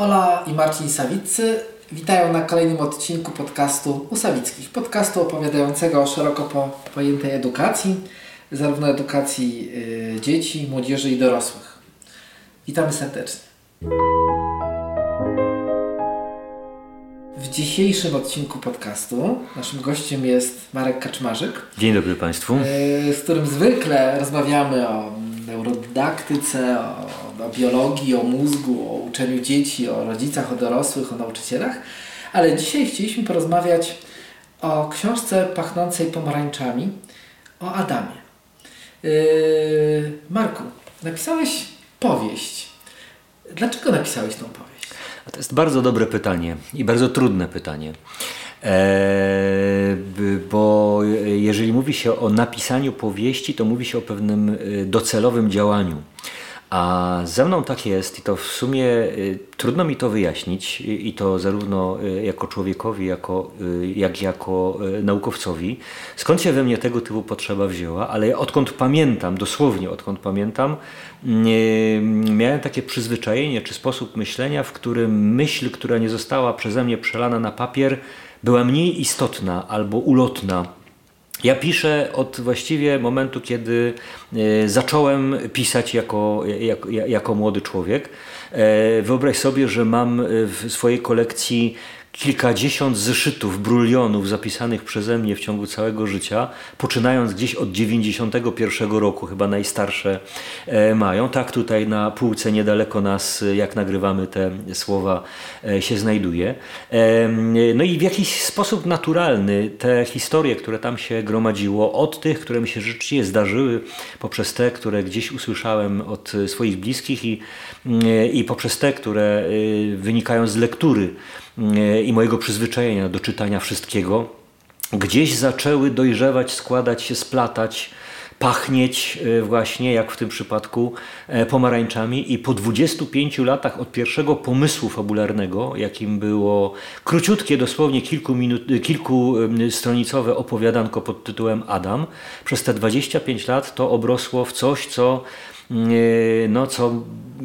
Ola i Marcin Sawiccy witają na kolejnym odcinku podcastu Usawickich. Podcastu opowiadającego o szeroko po, pojętej edukacji, zarówno edukacji y, dzieci, młodzieży i dorosłych. Witamy serdecznie. W dzisiejszym odcinku podcastu naszym gościem jest Marek Kaczmarzyk, Dzień dobry Państwu. y, z którym zwykle rozmawiamy o neurodydaktyce, o, o biologii, o mózgu, o uczeniu dzieci, o rodzicach, o dorosłych, o nauczycielach. Ale dzisiaj chcieliśmy porozmawiać o książce pachnącej pomarańczami, o Adamie. Yy, Marku, napisałeś powieść. Dlaczego napisałeś tą powieść? To jest bardzo dobre pytanie i bardzo trudne pytanie. B- bo jeżeli mówi się o napisaniu powieści, to mówi się o pewnym y, docelowym działaniu. A ze mną tak jest i to w sumie y, trudno mi to wyjaśnić i to zarówno jako człowiekowi, jako, y, jak i jako naukowcowi. Skąd się we mnie tego typu potrzeba wzięła, ale ja odkąd pamiętam, dosłownie odkąd pamiętam, nie, miałem takie przyzwyczajenie czy sposób myślenia, w którym myśl, która nie została przeze mnie przelana na papier, była mniej istotna albo ulotna. Ja piszę od właściwie momentu, kiedy e, zacząłem pisać jako, jako, jako młody człowiek. E, Wyobraź sobie, że mam e, w swojej kolekcji kilkadziesiąt zeszytów, brulionów zapisanych przeze mnie w ciągu całego życia, poczynając gdzieś od 91 roku, chyba najstarsze e, mają. Tak tutaj na półce niedaleko nas, jak nagrywamy te słowa, się znajduje. No i w jakiś sposób naturalny te historie, które tam się gromadziło, od tych, które mi się rzeczywiście zdarzyły, poprzez te, które gdzieś usłyszałem od swoich bliskich i, e, i poprzez te, które e, wynikają z lektury e, i mojego przyzwyczajenia do czytania wszystkiego, gdzieś zaczęły dojrzewać, składać się, splatać, pachnieć e, właśnie, jak w tym przypadku, e, pomarańczami. I po 25 latach od pierwszego pomysłu fabularnego, jakim było króciutkie, dosłownie kilku minut, kilkustronicowe opowiadanko pod tytułem Adam, przez te 25 lat to obrosło w coś, co no, co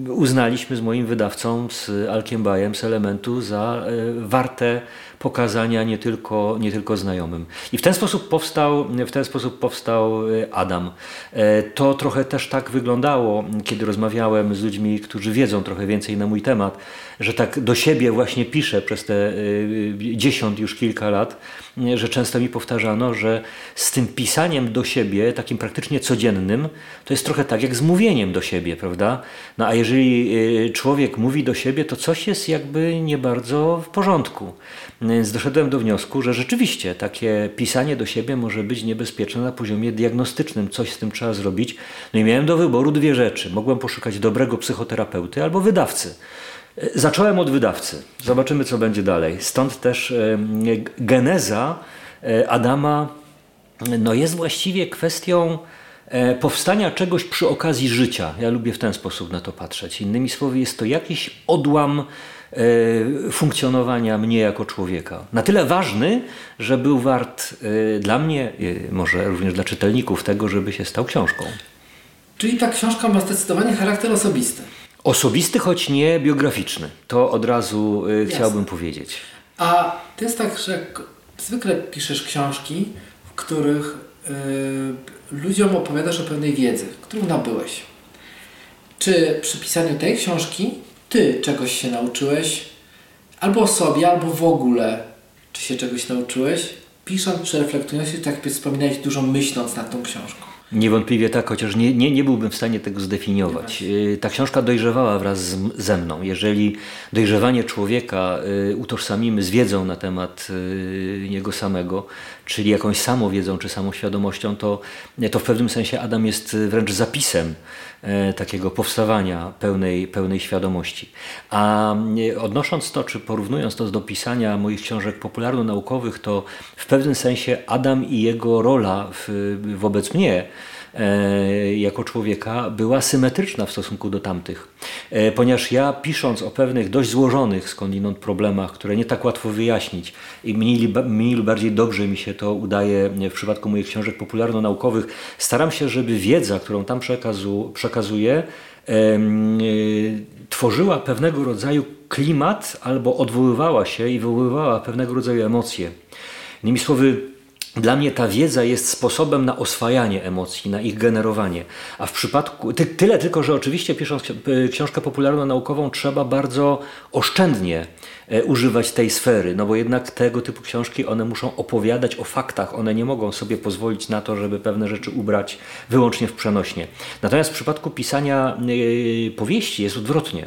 uznaliśmy z moim wydawcą, z Alkiem Bajem, z Elementu za e, warte pokazania nie tylko, nie tylko znajomym. I w ten sposób powstał, w ten sposób powstał e, Adam. E, To trochę też tak wyglądało, kiedy rozmawiałem z ludźmi, którzy wiedzą trochę więcej na mój temat, że tak do siebie właśnie piszę przez te e, dziesiąt już kilka lat, e, że często mi powtarzano, że z tym pisaniem do siebie, takim praktycznie codziennym, to jest trochę tak jak z mówieniem do siebie, prawda? No a jeżeli człowiek mówi do siebie, to coś jest jakby nie bardzo w porządku. Więc doszedłem do wniosku, że rzeczywiście takie pisanie do siebie może być niebezpieczne na poziomie diagnostycznym. Coś z tym trzeba zrobić. No i miałem do wyboru dwie rzeczy. Mogłem poszukać dobrego psychoterapeuty albo wydawcy. Zacząłem od wydawcy. Zobaczymy, co będzie dalej. Stąd też geneza e, Adama no jest właściwie kwestią e, powstania czegoś przy okazji życia. Ja lubię w ten sposób na to patrzeć. Innymi słowy, jest to jakiś odłam e, funkcjonowania mnie jako człowieka. Na tyle ważny, że był wart dla mnie, może również dla czytelników, tego, żeby się stał książką. Czyli ta książka ma zdecydowanie charakter osobisty. Osobisty, choć nie biograficzny. To od razu e, chciałbym powiedzieć. A to jest tak, że zwykle piszesz książki, w których y, ludziom opowiadasz o pewnej wiedzy, którą nabyłeś. Czy przy pisaniu tej książki ty czegoś się nauczyłeś? Albo o sobie, albo w ogóle, czy się czegoś nauczyłeś? Pisząc czy reflektując się, tak wspominałeś, dużo myśląc nad tą książką. Niewątpliwie tak, chociaż nie, nie, nie byłbym w stanie tego zdefiniować. Y, Ta książka dojrzewała wraz z, ze mną. Jeżeli dojrzewanie człowieka y, utożsamimy z wiedzą na temat y, niego samego, czyli jakąś samowiedzą czy samoświadomością, to, to w pewnym sensie Adam jest wręcz zapisem takiego powstawania pełnej, pełnej świadomości. A e, odnosząc to, czy porównując to do pisania moich książek popularno-naukowych, to w pewnym sensie Adam i jego rola w, wobec mnie e, jako człowieka była symetryczna w stosunku do tamtych. E, ponieważ ja pisząc o pewnych dość złożonych skądinąd problemach, które nie tak łatwo wyjaśnić i mniej, mniej lub bardziej dobrze mi się to udaje w przypadku moich książek popularno-naukowych, staram się, żeby wiedza, którą tam przekazu, przekazuję, y, tworzyła pewnego rodzaju klimat albo odwoływała się i wywoływała pewnego rodzaju emocje. Innymi słowy, dla mnie ta wiedza jest sposobem na oswajanie emocji, na ich generowanie. A w przypadku, ty, tyle tylko, że oczywiście pisząc ksi- książkę popularno-naukową trzeba bardzo oszczędnie e, używać tej sfery, no bo jednak tego typu książki, one muszą opowiadać o faktach, one nie mogą sobie pozwolić na to, żeby pewne rzeczy ubrać wyłącznie w przenośnie. Natomiast w przypadku pisania e, powieści jest odwrotnie.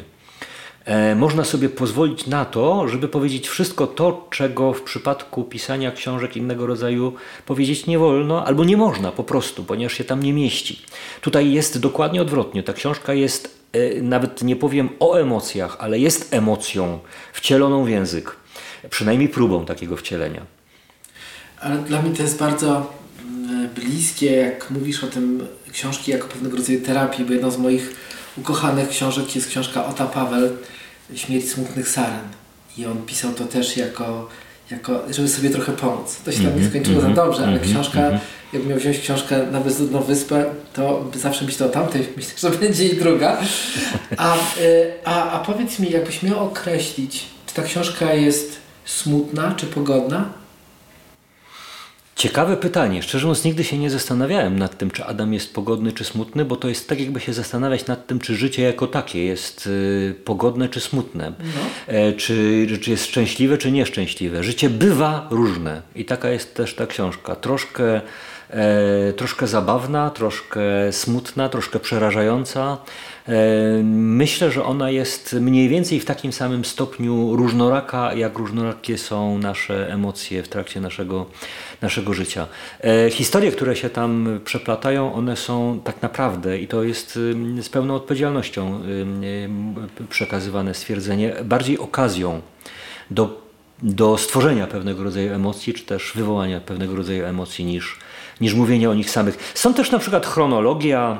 E, Można sobie pozwolić na to, żeby powiedzieć wszystko to, czego w przypadku pisania książek innego rodzaju powiedzieć nie wolno, albo nie można po prostu, ponieważ się tam nie mieści. Tutaj jest dokładnie odwrotnie. Ta książka jest, e, nawet nie powiem o emocjach, ale jest emocją wcieloną w język. Przynajmniej próbą takiego wcielenia. Ale dla mnie to jest bardzo mm, bliskie, jak mówisz o tym książki jako pewnego rodzaju terapii, bo jedną z moich ukochanych książek jest książka Ota Paweł, Śmierć smutnych saren. I on pisał to też jako, jako żeby sobie trochę pomóc. To się tam nie skończyło za dobrze, ale książka, jakbym miał wziąć książkę na bezludną wyspę, to zawsze myślał o tamtej, myślę, że będzie i druga. A, y, a, a powiedz mi, jakbyś miał określić, czy ta książka jest smutna, czy pogodna? Ciekawe pytanie. Szczerze mówiąc, nigdy się nie zastanawiałem nad tym, czy Adam jest pogodny, czy smutny, bo to jest tak, jakby się zastanawiać nad tym, czy życie jako takie jest y, pogodne, czy smutne. E, czy, czy jest szczęśliwe, czy nieszczęśliwe. Życie bywa różne i taka jest też ta książka. Troszkę, troszkę zabawna, troszkę smutna, troszkę przerażająca. E, Myślę, że ona jest mniej więcej w takim samym stopniu różnoraka, jak różnorakie są nasze emocje w trakcie naszego, naszego życia. E, Historie, które się tam przeplatają, one są tak naprawdę, i to jest z pełną odpowiedzialnością przekazywane stwierdzenie, bardziej okazją do, do stworzenia pewnego rodzaju emocji, czy też wywołania pewnego rodzaju emocji niż, niż mówienie o nich samych. Są też na przykład chronologia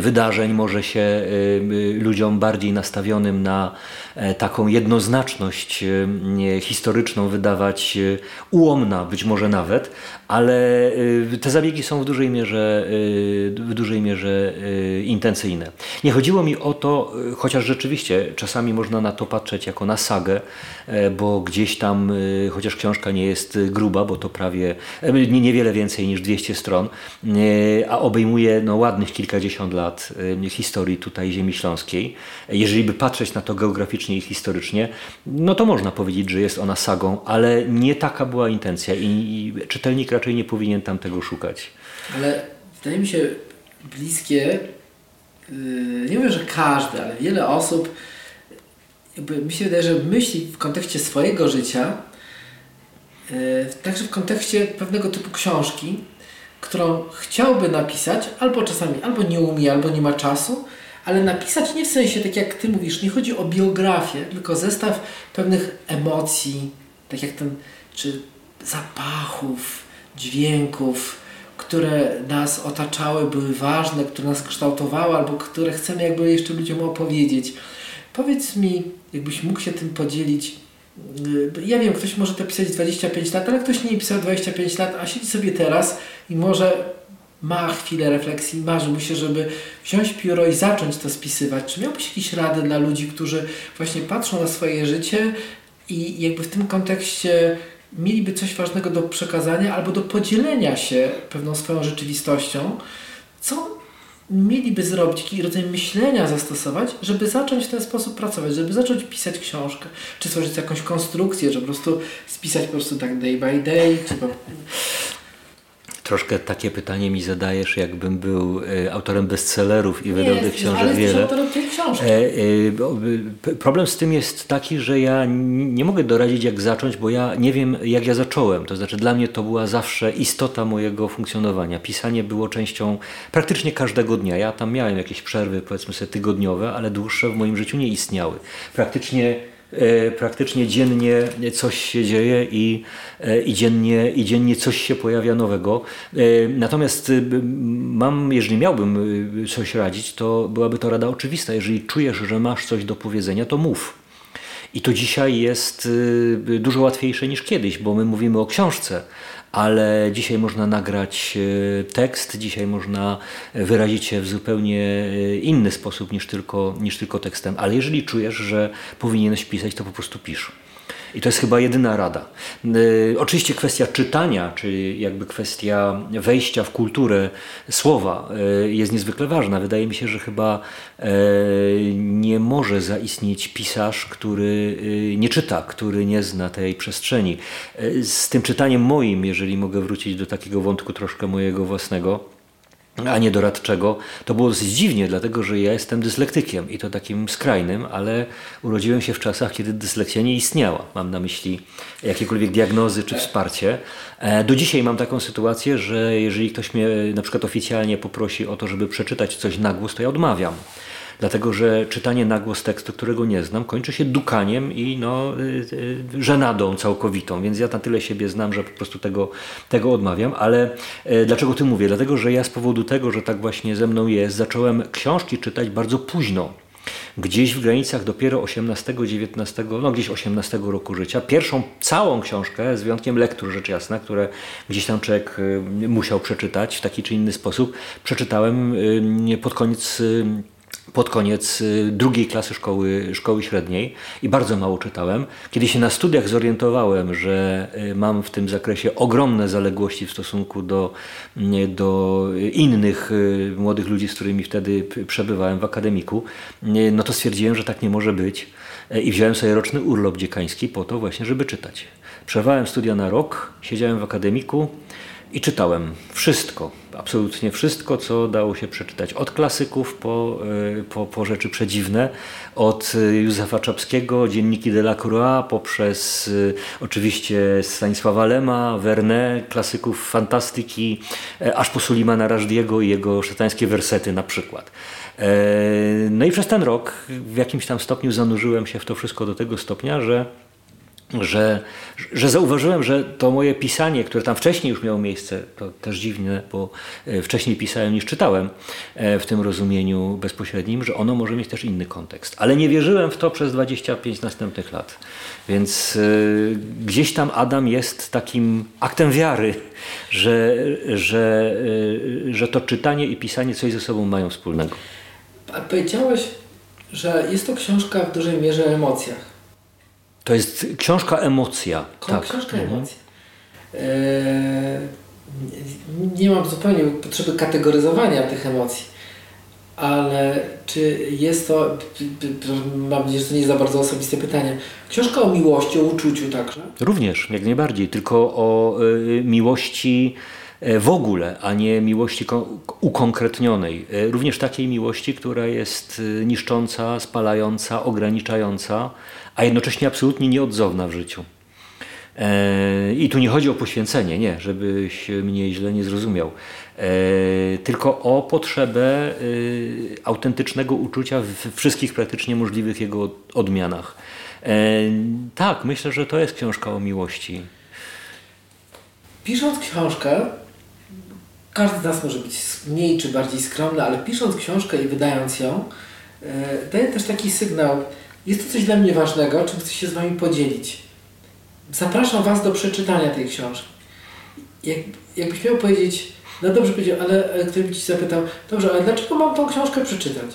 wydarzeń może się e, y, ludziom bardziej nastawionym na e, taką jednoznaczność e, historyczną wydawać e, ułomna, być może nawet, ale e, te zabiegi są w dużej mierze, e, w dużej mierze e, intencyjne. Nie chodziło mi o to, e, chociaż rzeczywiście czasami można na to patrzeć jako na sagę, e, bo gdzieś tam, e, chociaż książka nie jest e, gruba, bo to prawie e, nie- niewiele więcej niż 200 stron, e, a obejmuje no, ładnych kilkadziesiąt lat e, historii tutaj ziemi śląskiej. Jeżeli by patrzeć na to geograficznie i historycznie, no to można powiedzieć, że jest ona sagą, ale nie taka była intencja i, i czytelnik raczej nie powinien tam tego szukać. Ale wydaje mi się bliskie, yy, nie mówię, że każdy, ale wiele osób, jakby mi się wydaje, że myśli w kontekście swojego życia, yy, także w kontekście pewnego typu książki, którą chciałby napisać, albo czasami albo nie umie, albo nie ma czasu, ale napisać nie w sensie, tak jak Ty mówisz, nie chodzi o biografię, tylko zestaw pewnych emocji, tak jak ten, czy zapachów, dźwięków, które nas otaczały, były ważne, które nas kształtowały, albo które chcemy jakby jeszcze ludziom opowiedzieć. Powiedz mi, jakbyś mógł się tym podzielić. Yy, Ja wiem, ktoś może to pisać 25 lat, ale ktoś nie pisał 25 lat, a siedzi sobie teraz i może ma chwilę refleksji, marzy mu się, żeby wziąć pióro i zacząć to spisywać. Czy miałbyś jakieś rady dla ludzi, którzy właśnie patrzą na swoje życie i jakby w tym kontekście mieliby coś ważnego do przekazania albo do podzielenia się pewną swoją rzeczywistością, co mieliby zrobić, jaki rodzaj myślenia zastosować, żeby zacząć w ten sposób pracować, żeby zacząć pisać książkę, czy stworzyć jakąś konstrukcję, że po prostu spisać po prostu tak day by day, czy po... Troszkę takie pytanie mi zadajesz, jakbym był e, autorem bestsellerów i wydał tych książek ale wiele. autorem. E, e, problem z tym jest taki, że ja nie mogę doradzić jak zacząć, bo ja nie wiem jak ja zacząłem. To znaczy dla mnie to była zawsze istota mojego funkcjonowania. Pisanie było częścią praktycznie każdego dnia. Ja tam miałem jakieś przerwy powiedzmy sobie tygodniowe, ale dłuższe w moim życiu nie istniały. Praktycznie praktycznie dziennie coś się dzieje i, e, i, dziennie, i dziennie coś się pojawia nowego. E, Natomiast e, mam, jeżeli miałbym e, coś radzić, to byłaby to rada oczywista. Jeżeli czujesz, że masz coś do powiedzenia, to mów. I to dzisiaj jest dużo łatwiejsze niż kiedyś, bo my mówimy o książce, ale dzisiaj można nagrać y, tekst, dzisiaj można wyrazić się w zupełnie y, inny sposób niż tylko, niż tylko tekstem. Ale jeżeli czujesz, że powinieneś pisać, to po prostu pisz. I to jest chyba jedyna rada. Y, oczywiście kwestia czytania, czyli jakby kwestia wejścia w kulturę słowa y, jest niezwykle ważna. Wydaje mi się, że chyba y, nie może zaistnieć pisarz, który y, nie czyta, który nie zna tej przestrzeni. Y, z tym czytaniem moim, jeżeli mogę wrócić do takiego wątku troszkę mojego własnego, a nie doradczego, to było dosyć dziwnie, dlatego że ja jestem dyslektykiem i to takim skrajnym, ale urodziłem się w czasach, kiedy dyslekcja nie istniała. Mam na myśli jakiekolwiek diagnozy czy wsparcie. E, Do dzisiaj mam taką sytuację, że jeżeli ktoś mnie na przykład oficjalnie poprosi o to, żeby przeczytać coś na głos, to ja odmawiam. Dlatego, że czytanie na głos tekstu, którego nie znam, kończy się dukaniem i no, y, y, żenadą całkowitą. Więc ja na tyle siebie znam, że po prostu tego, tego odmawiam. Ale e, dlaczego ty mówię? Dlatego, że ja z powodu tego, że tak właśnie ze mną jest, zacząłem książki czytać bardzo późno. Gdzieś w granicach dopiero 18, 19, no gdzieś 18 roku życia. Pierwszą całą książkę, z wyjątkiem lektur rzecz jasna, które gdzieś tam człowiek y, musiał przeczytać w taki czy inny sposób, przeczytałem pod koniec pod koniec y, drugiej klasy szkoły, szkoły średniej i bardzo mało czytałem. Kiedy się na studiach zorientowałem, że y, mam w tym zakresie ogromne zaległości w stosunku do, nie, do innych y, młodych ludzi, z którymi wtedy przebywałem w akademiku, no to stwierdziłem, że tak nie może być i wziąłem sobie roczny urlop dziekański po to właśnie, żeby czytać. Przerwałem studia na rok, siedziałem w akademiku, i czytałem wszystko, absolutnie wszystko, co dało się przeczytać. Od klasyków po, y, po, po rzeczy przedziwne, od y, Józefa Czapskiego, dzienniki Delacroix, poprzez y, oczywiście Stanisława Lema, Verne, klasyków fantastyki, e, aż po Sulimana Rajdiego i jego szatańskie wersety na przykład. E, No i przez ten rok w jakimś tam stopniu zanurzyłem się w to wszystko do tego stopnia, że że, że zauważyłem, że to moje pisanie, które tam wcześniej już miało miejsce, to też dziwne, bo e, wcześniej pisałem niż czytałem e, w tym rozumieniu bezpośrednim, że ono może mieć też inny kontekst. Ale nie wierzyłem w to przez 25 następnych lat. Więc e, gdzieś tam Adam jest takim aktem wiary, że, że, e, że to czytanie i pisanie coś ze sobą mają wspólnego. Powiedziałeś, że jest to książka w dużej mierze o emocjach. To jest książka emocja. Tak. Książka emocji. Eee, nie, nie mam zupełnie potrzeby kategoryzowania tych emocji, ale czy jest to, mam nadzieję, że to nie jest za bardzo osobiste pytanie, książka o miłości, o uczuciu także? Również, jak najbardziej, tylko o y, miłości w ogóle, a nie miłości ko- ukonkretnionej. E, Również takiej miłości, która jest y, niszcząca, spalająca, ograniczająca, a jednocześnie absolutnie nieodzowna w życiu. E, I tu nie chodzi o poświęcenie, nie, żebyś mnie źle nie zrozumiał. E, tylko o potrzebę autentycznego uczucia w wszystkich praktycznie możliwych jego odmianach. E, tak, myślę, że to jest książka o miłości. Pisząc książkę, każdy z nas może być mniej czy bardziej skromny, ale pisząc książkę i wydając ją, e, daje też taki sygnał, jest to coś dla mnie ważnego, czym chcę się z Wami podzielić. Zapraszam Was do przeczytania tej książki. Jak, jakbyś miał powiedzieć, no dobrze powiedział, ale ktoś by Ci zapytał, dobrze, ale dlaczego mam tą książkę przeczytać?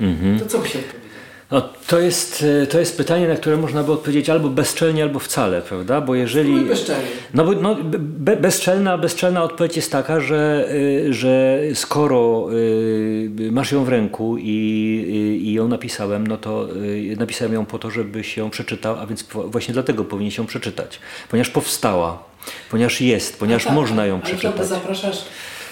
Mhm. To co byś odpowiedział? No, to, jest, e, to jest pytanie, na które można by odpowiedzieć albo bezczelnie, albo wcale, prawda? Bo jeżeli... Bezczelnie. No, bo, no be, bezczelna, bezczelna odpowiedź jest taka, że, y, że skoro y, masz ją w ręku i, i, ją napisałem, no to napisałem ją po to, żebyś ją przeczytał, a więc właśnie dlatego powinien się przeczytać. Ponieważ powstała, ponieważ jest, ponieważ No tak, można ją ale przeczytać. to zapraszasz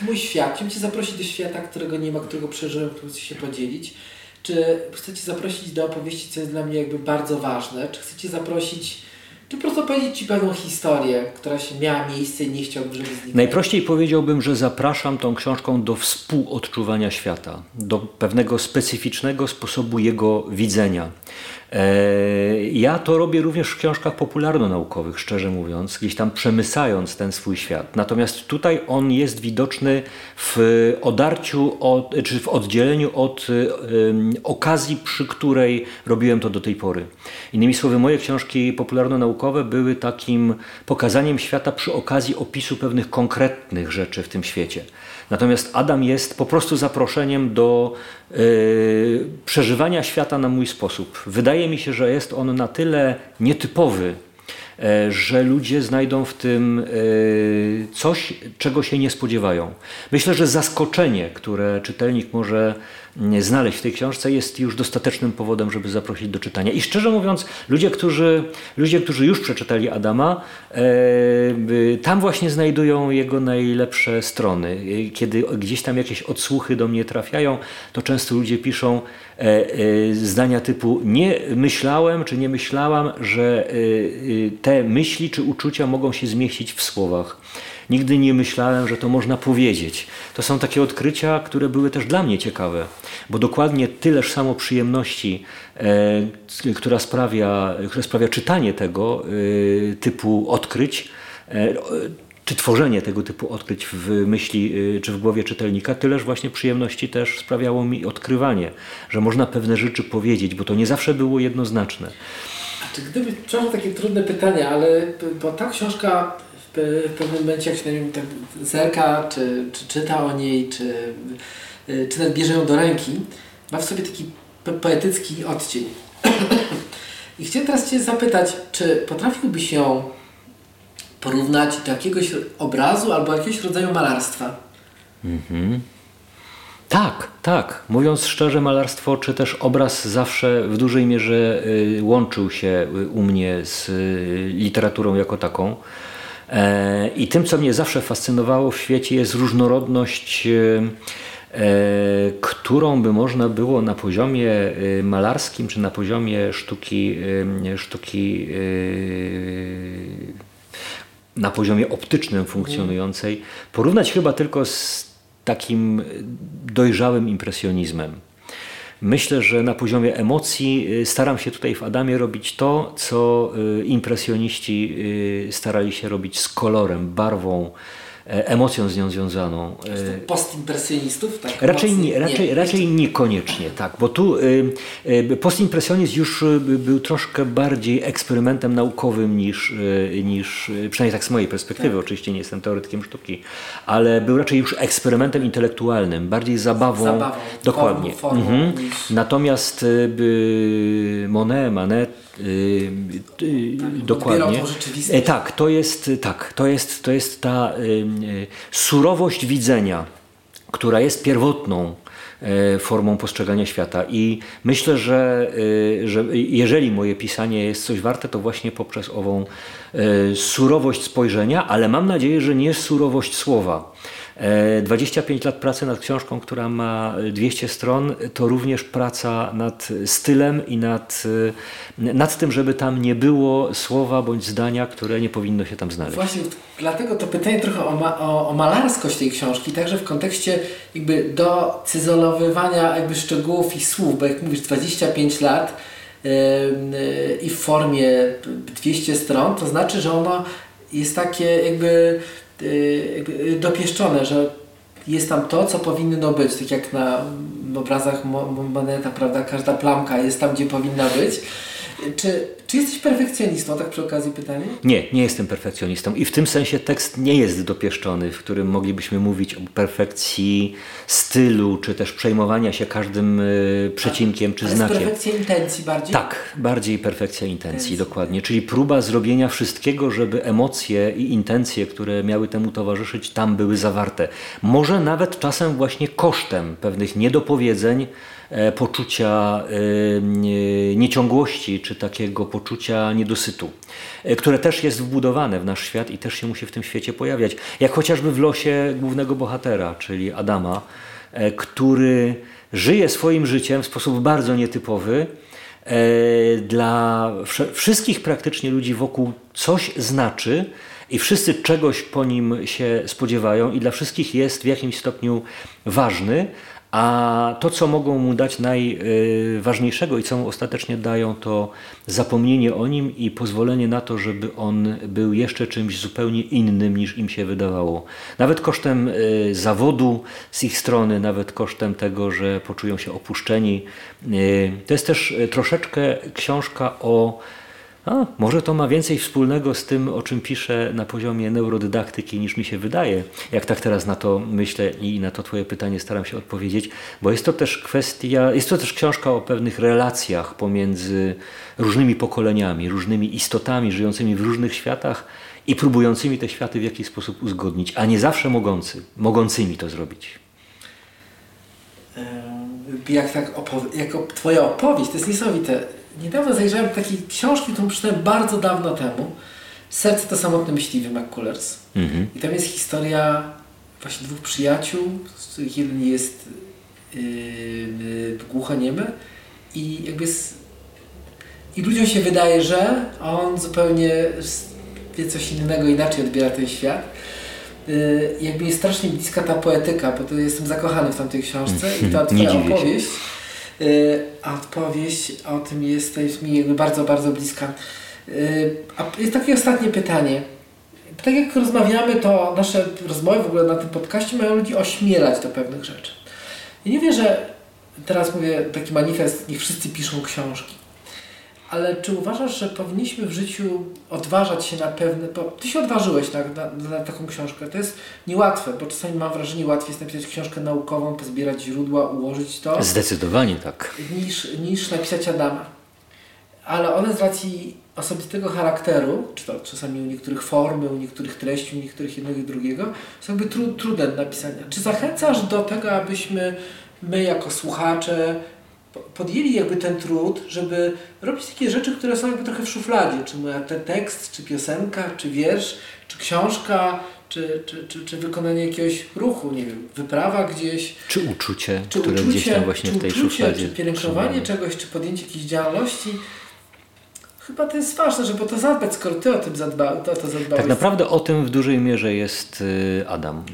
mój świat. Chciałbym Cię zaprosić do świata, którego nie ma, którego przeżyłem, którego chcę się podzielić. Czy chcę Cię zaprosić do opowieści, co jest dla mnie jakby bardzo ważne? Czy chcę Cię zaprosić, czy po prostu powiedzieć Ci pewną historię, która się miała miejsce i nie chciałbym, żeby zniknęła? Najprościej powiedziałbym, że zapraszam tą książką do współodczuwania świata, do pewnego specyficznego sposobu jego widzenia. E, Ja to robię również w książkach popularno-naukowych, szczerze mówiąc, gdzieś tam przemysając ten swój świat. Natomiast tutaj on jest widoczny w odarciu, od, czy w oddzieleniu od em, okazji, przy której robiłem to do tej pory. Innymi słowy, moje książki popularno-naukowe były takim pokazaniem świata przy okazji opisu pewnych konkretnych rzeczy w tym świecie. Natomiast Adam jest po prostu zaproszeniem do e, przeżywania świata na mój sposób. Wydaje mi się, że jest on na tyle nietypowy, e, że ludzie znajdą w tym e, coś, czego się nie spodziewają. Myślę, że zaskoczenie, które czytelnik może znaleźć w tej książce, jest już dostatecznym powodem, żeby zaprosić do czytania. I szczerze mówiąc, ludzie, którzy, ludzie, którzy już przeczytali Adama, e, tam właśnie znajdują jego najlepsze strony. Y, Kiedy gdzieś tam jakieś odsłuchy do mnie trafiają, to często ludzie piszą e, e, zdania typu nie myślałem, czy nie myślałam, że e, e, te myśli czy uczucia mogą się zmieścić w słowach. Nigdy nie myślałem, że to można powiedzieć. To są takie odkrycia, które były też dla mnie ciekawe, bo dokładnie tyleż samo przyjemności, e, która, sprawia, które sprawia czytanie tego e, typu odkryć, e, czy tworzenie tego typu odkryć w myśli y, czy w głowie czytelnika, tyleż właśnie przyjemności też sprawiało mi odkrywanie, że można pewne rzeczy powiedzieć, bo to nie zawsze było jednoznaczne. Czy gdyby, przepraszam takie trudne pytania, ale bo ta książka w pe- w pewnym momencie, jak się na nią tak zerka, czy, czy czyta o niej, czy, y, czy nawet bierze ją do ręki, ma w sobie taki po- poetycki odcień. I chciałem teraz Cię zapytać, czy potrafiłbyś ją porównać do jakiegoś obrazu albo jakiegoś rodzaju malarstwa? Tak, tak. Mówiąc szczerze, malarstwo czy też obraz zawsze w dużej mierze y, łączył się y, u mnie z literaturą jako taką. E, I tym, co mnie zawsze fascynowało w świecie, jest różnorodność, y, e, którą by można było na poziomie malarskim czy na poziomie sztuki, sztuki na poziomie optycznym funkcjonującej, porównać chyba tylko z takim dojrzałym impresjonizmem. Myślę, że na poziomie emocji y, staram się tutaj w Adamie robić to, co y, impresjoniści y, starali się robić z kolorem, barwą, emocją z nią związaną. E, Postimpresjonistów? Tak Raczej, nie, raczej, raczej niekoniecznie, tak, bo tu y, y, postimpresjonizm już y, był troszkę bardziej eksperymentem naukowym niż, niż przynajmniej tak z mojej perspektywy, oczywiście nie jestem teoretykiem sztuki, ale był raczej już eksperymentem intelektualnym, bardziej zabawą. Zabawą, dokładnie. formą, formą Mhm. niż- Natomiast Monet, Manet, y, y, dokładnie. odbierał tą rzeczywistość. E, tak, to jest, tak, to jest, to jest ta y, y, surowość widzenia, która jest pierwotną e, formą postrzegania świata. I myślę, że, y, że jeżeli moje pisanie jest coś warte, to właśnie poprzez ową surowość spojrzenia, ale mam nadzieję, że nie surowość słowa. E, 25 lat pracy nad książką, która ma 200 stron, to również praca nad stylem i nad, y, nad tym, żeby tam nie było słowa bądź zdania, które nie powinno się tam znaleźć. Właśnie dlatego to pytanie trochę o, ma, o, o malarskość tej książki, także w kontekście jakby do jakby szczegółów i słów, bo jak mówisz 25 lat i w formie 200 stron, to znaczy, że ono jest takie jakby, yy, jakby dopieszczone, że jest tam to, co powinno być, tak jak na obrazach Mo- Mo- Moneta, prawda, każda plamka jest tam, gdzie powinna być. Czy, czy jesteś perfekcjonistą, tak przy okazji pytanie? Nie, nie jestem perfekcjonistą i w tym sensie tekst nie jest dopieszczony, w którym moglibyśmy mówić o perfekcji stylu, czy też przejmowania się każdym y, przecinkiem czy Ale znakiem. perfekcji intencji bardziej? Tak, bardziej perfekcja intencji, Intencji. dokładnie. Czyli próba zrobienia wszystkiego, żeby emocje i intencje, które miały temu towarzyszyć, tam były zawarte. Może nawet czasem właśnie kosztem pewnych niedopowiedzeń, poczucia e, nie- nieciągłości, czy takiego poczucia niedosytu, e, które też jest wbudowane w nasz świat i też się musi w tym świecie pojawiać. Jak chociażby w losie głównego bohatera, czyli Adama, e, który żyje swoim życiem w sposób bardzo nietypowy, e, dla wszystkich praktycznie ludzi wokół coś znaczy i wszyscy czegoś po nim się spodziewają i dla wszystkich jest w jakimś stopniu ważny, A to, co mogą mu dać najważniejszego i co mu ostatecznie dają, to zapomnienie o nim i pozwolenie na to, żeby on był jeszcze czymś zupełnie innym niż im się wydawało. Nawet kosztem y, zawodu z ich strony, nawet kosztem tego, że poczują się opuszczeni. Y, To jest też y, troszeczkę książka o a, może to ma więcej wspólnego z tym, o czym piszę na poziomie neurodydaktyki, niż mi się wydaje. Jak tak teraz na to myślę i na to Twoje pytanie staram się odpowiedzieć, bo jest to też kwestia, jest to też książka o pewnych relacjach pomiędzy różnymi pokoleniami, różnymi istotami żyjącymi w różnych światach i próbującymi te światy w jakiś sposób uzgodnić, a nie zawsze mogący, mogącymi to zrobić. Jak tak opowie- jako twoja opowieść, to jest niesamowite. Niedawno zajrzałem do takiej książki, którą przeczytałem bardzo dawno temu. Serce to samotny myśliwy McCullers. Mhm. I tam jest historia właśnie dwóch przyjaciół, z których jeden jest yy, yy, głuchoniemy i jakby z, i ludziom się wydaje, że a on zupełnie wie coś innego, inaczej odbiera ten świat. Yy, jakby jest strasznie bliska ta poetyka, bo to jestem zakochany w tamtej książce i ta Nie twoja dziwię się. Yy, a odpowiedź o tym jest, mi jakby bardzo, bardzo bliska. Yy, a jest takie ostatnie pytanie. Tak jak rozmawiamy, to nasze rozmowy w ogóle na tym podcaście mają ludzi ośmielać do pewnych rzeczy. I nie wiem, że teraz mówię taki manifest, niech wszyscy piszą książki. Ale czy uważasz, że powinniśmy w życiu odważać się na pewne. Bo ty się odważyłeś na, na, na taką książkę. To jest niełatwe, bo czasami mam wrażenie, łatwiej jest napisać książkę naukową, pozbierać źródła, ułożyć to, Zdecydowanie tak. niż, niż napisać Adama. Ale one z racji osobistego charakteru, czy to czasami u niektórych formy, u niektórych treści, u niektórych jednego i drugiego, są jakby tru, trudne do napisania. Czy zachęcasz do tego, abyśmy my jako słuchacze podjęli jakby ten trud, żeby robić takie rzeczy, które są jakby trochę w szufladzie, czy moja te tekst, czy piosenka, czy wiersz, czy książka, czy, czy, czy, czy wykonanie jakiegoś ruchu, nie wiem, wyprawa gdzieś, Czy uczucie, czy które uczucie, gdzieś tam właśnie w tej uczucie, szufladzie czy pielęgnowanie czegoś, czy podjęcie jakiejś działalności. Chyba to jest ważne, żeby to zadbać, skoro ty o tym zadba, to, to zadbałeś. Tak naprawdę o tym w dużej mierze jest y, Adam.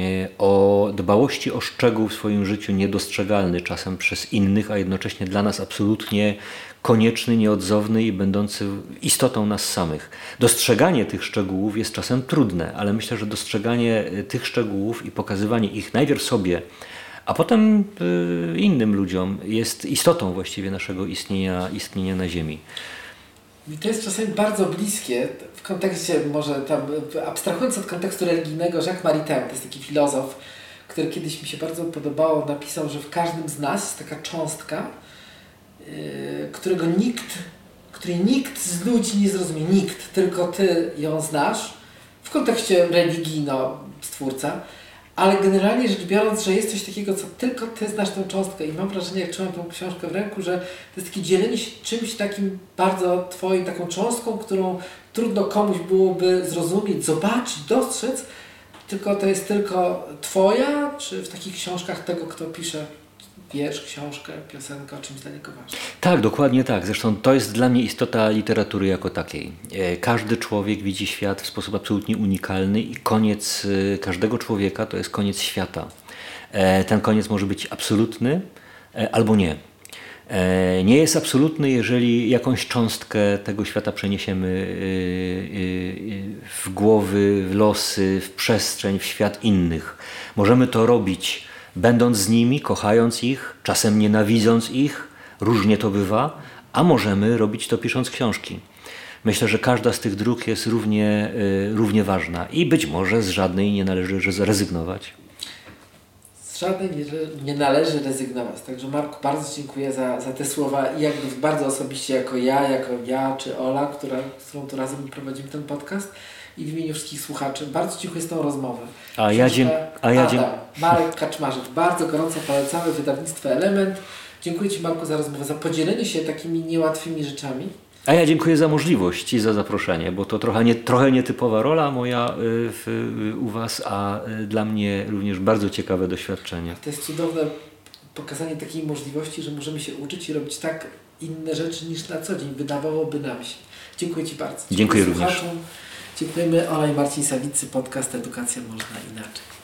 Y, O dbałości o szczegół w swoim życiu niedostrzegalny czasem przez innych, a jednocześnie dla nas absolutnie konieczny, nieodzowny i będący istotą nas samych. Dostrzeganie tych szczegółów jest czasem trudne, ale myślę, że dostrzeganie y, tych szczegółów i pokazywanie ich najpierw sobie, a potem innym ludziom jest istotą właściwie naszego istnienia, istnienia na Ziemi. I to jest czasami bardzo bliskie w kontekście, może tam, abstrahując od kontekstu religijnego, Jacques Maritain, to jest taki filozof, który kiedyś mi się bardzo podobało, napisał, że w każdym z nas jest taka cząstka, yy, którego nikt, której nikt z ludzi nie zrozumie, nikt, tylko ty ją znasz, w kontekście religii, no, stwórca, ale generalnie rzecz biorąc, że jest coś takiego, co tylko ty znasz tą cząstkę i mam wrażenie, jak trzymam tą książkę w ręku, że to jest takie dzielenie się czymś takim bardzo twoim, taką cząstką, którą trudno komuś byłoby zrozumieć, zobaczyć, dostrzec, tylko to jest tylko twoja, czy w takich książkach tego, kto pisze wiersz, książkę, piosenkę, o czymś dla niego ważnym. Tak, dokładnie tak. Zresztą to jest dla mnie istota literatury jako takiej. E, Każdy człowiek widzi świat w sposób absolutnie unikalny i koniec e, każdego człowieka to jest koniec świata. E, Ten koniec może być absolutny albo nie. Nie jest absolutny, jeżeli jakąś cząstkę tego świata przeniesiemy w głowy, w losy, w przestrzeń, w świat innych. Możemy to robić będąc z nimi, kochając ich, czasem nienawidząc ich, różnie to bywa, a możemy robić to pisząc książki. Myślę, że każda z tych dróg jest równie, y, równie ważna i być może z żadnej nie należy zrezygnować. Z żadnej nie, nie należy rezygnować. Także Marku, bardzo dziękuję za, za te słowa i jakby bardzo osobiście jako ja, jako ja czy Ola, która, z którą tu razem prowadzimy ten podcast i w imieniu wszystkich słuchaczy. Bardzo dziękuję za tą rozmowę. A ja dziem- a ja Marek Kaczmarzyk. Bardzo gorąco polecamy wydawnictwo Element. Dziękuję Ci Marku za rozmowę, za podzielenie się takimi niełatwymi rzeczami. A ja dziękuję za możliwość i za zaproszenie, bo to trochę, nie, trochę nietypowa rola moja y, w, y, u Was, a y, dla mnie również bardzo ciekawe doświadczenie. To jest cudowne pokazanie takiej możliwości, że możemy się uczyć i robić tak inne rzeczy niż na co dzień wydawałoby nam się. Dziękuję Ci bardzo. Dziękuję również. Dziękujemy Ola i Marcin Sawicy, podcast Edukacja Można Inaczej.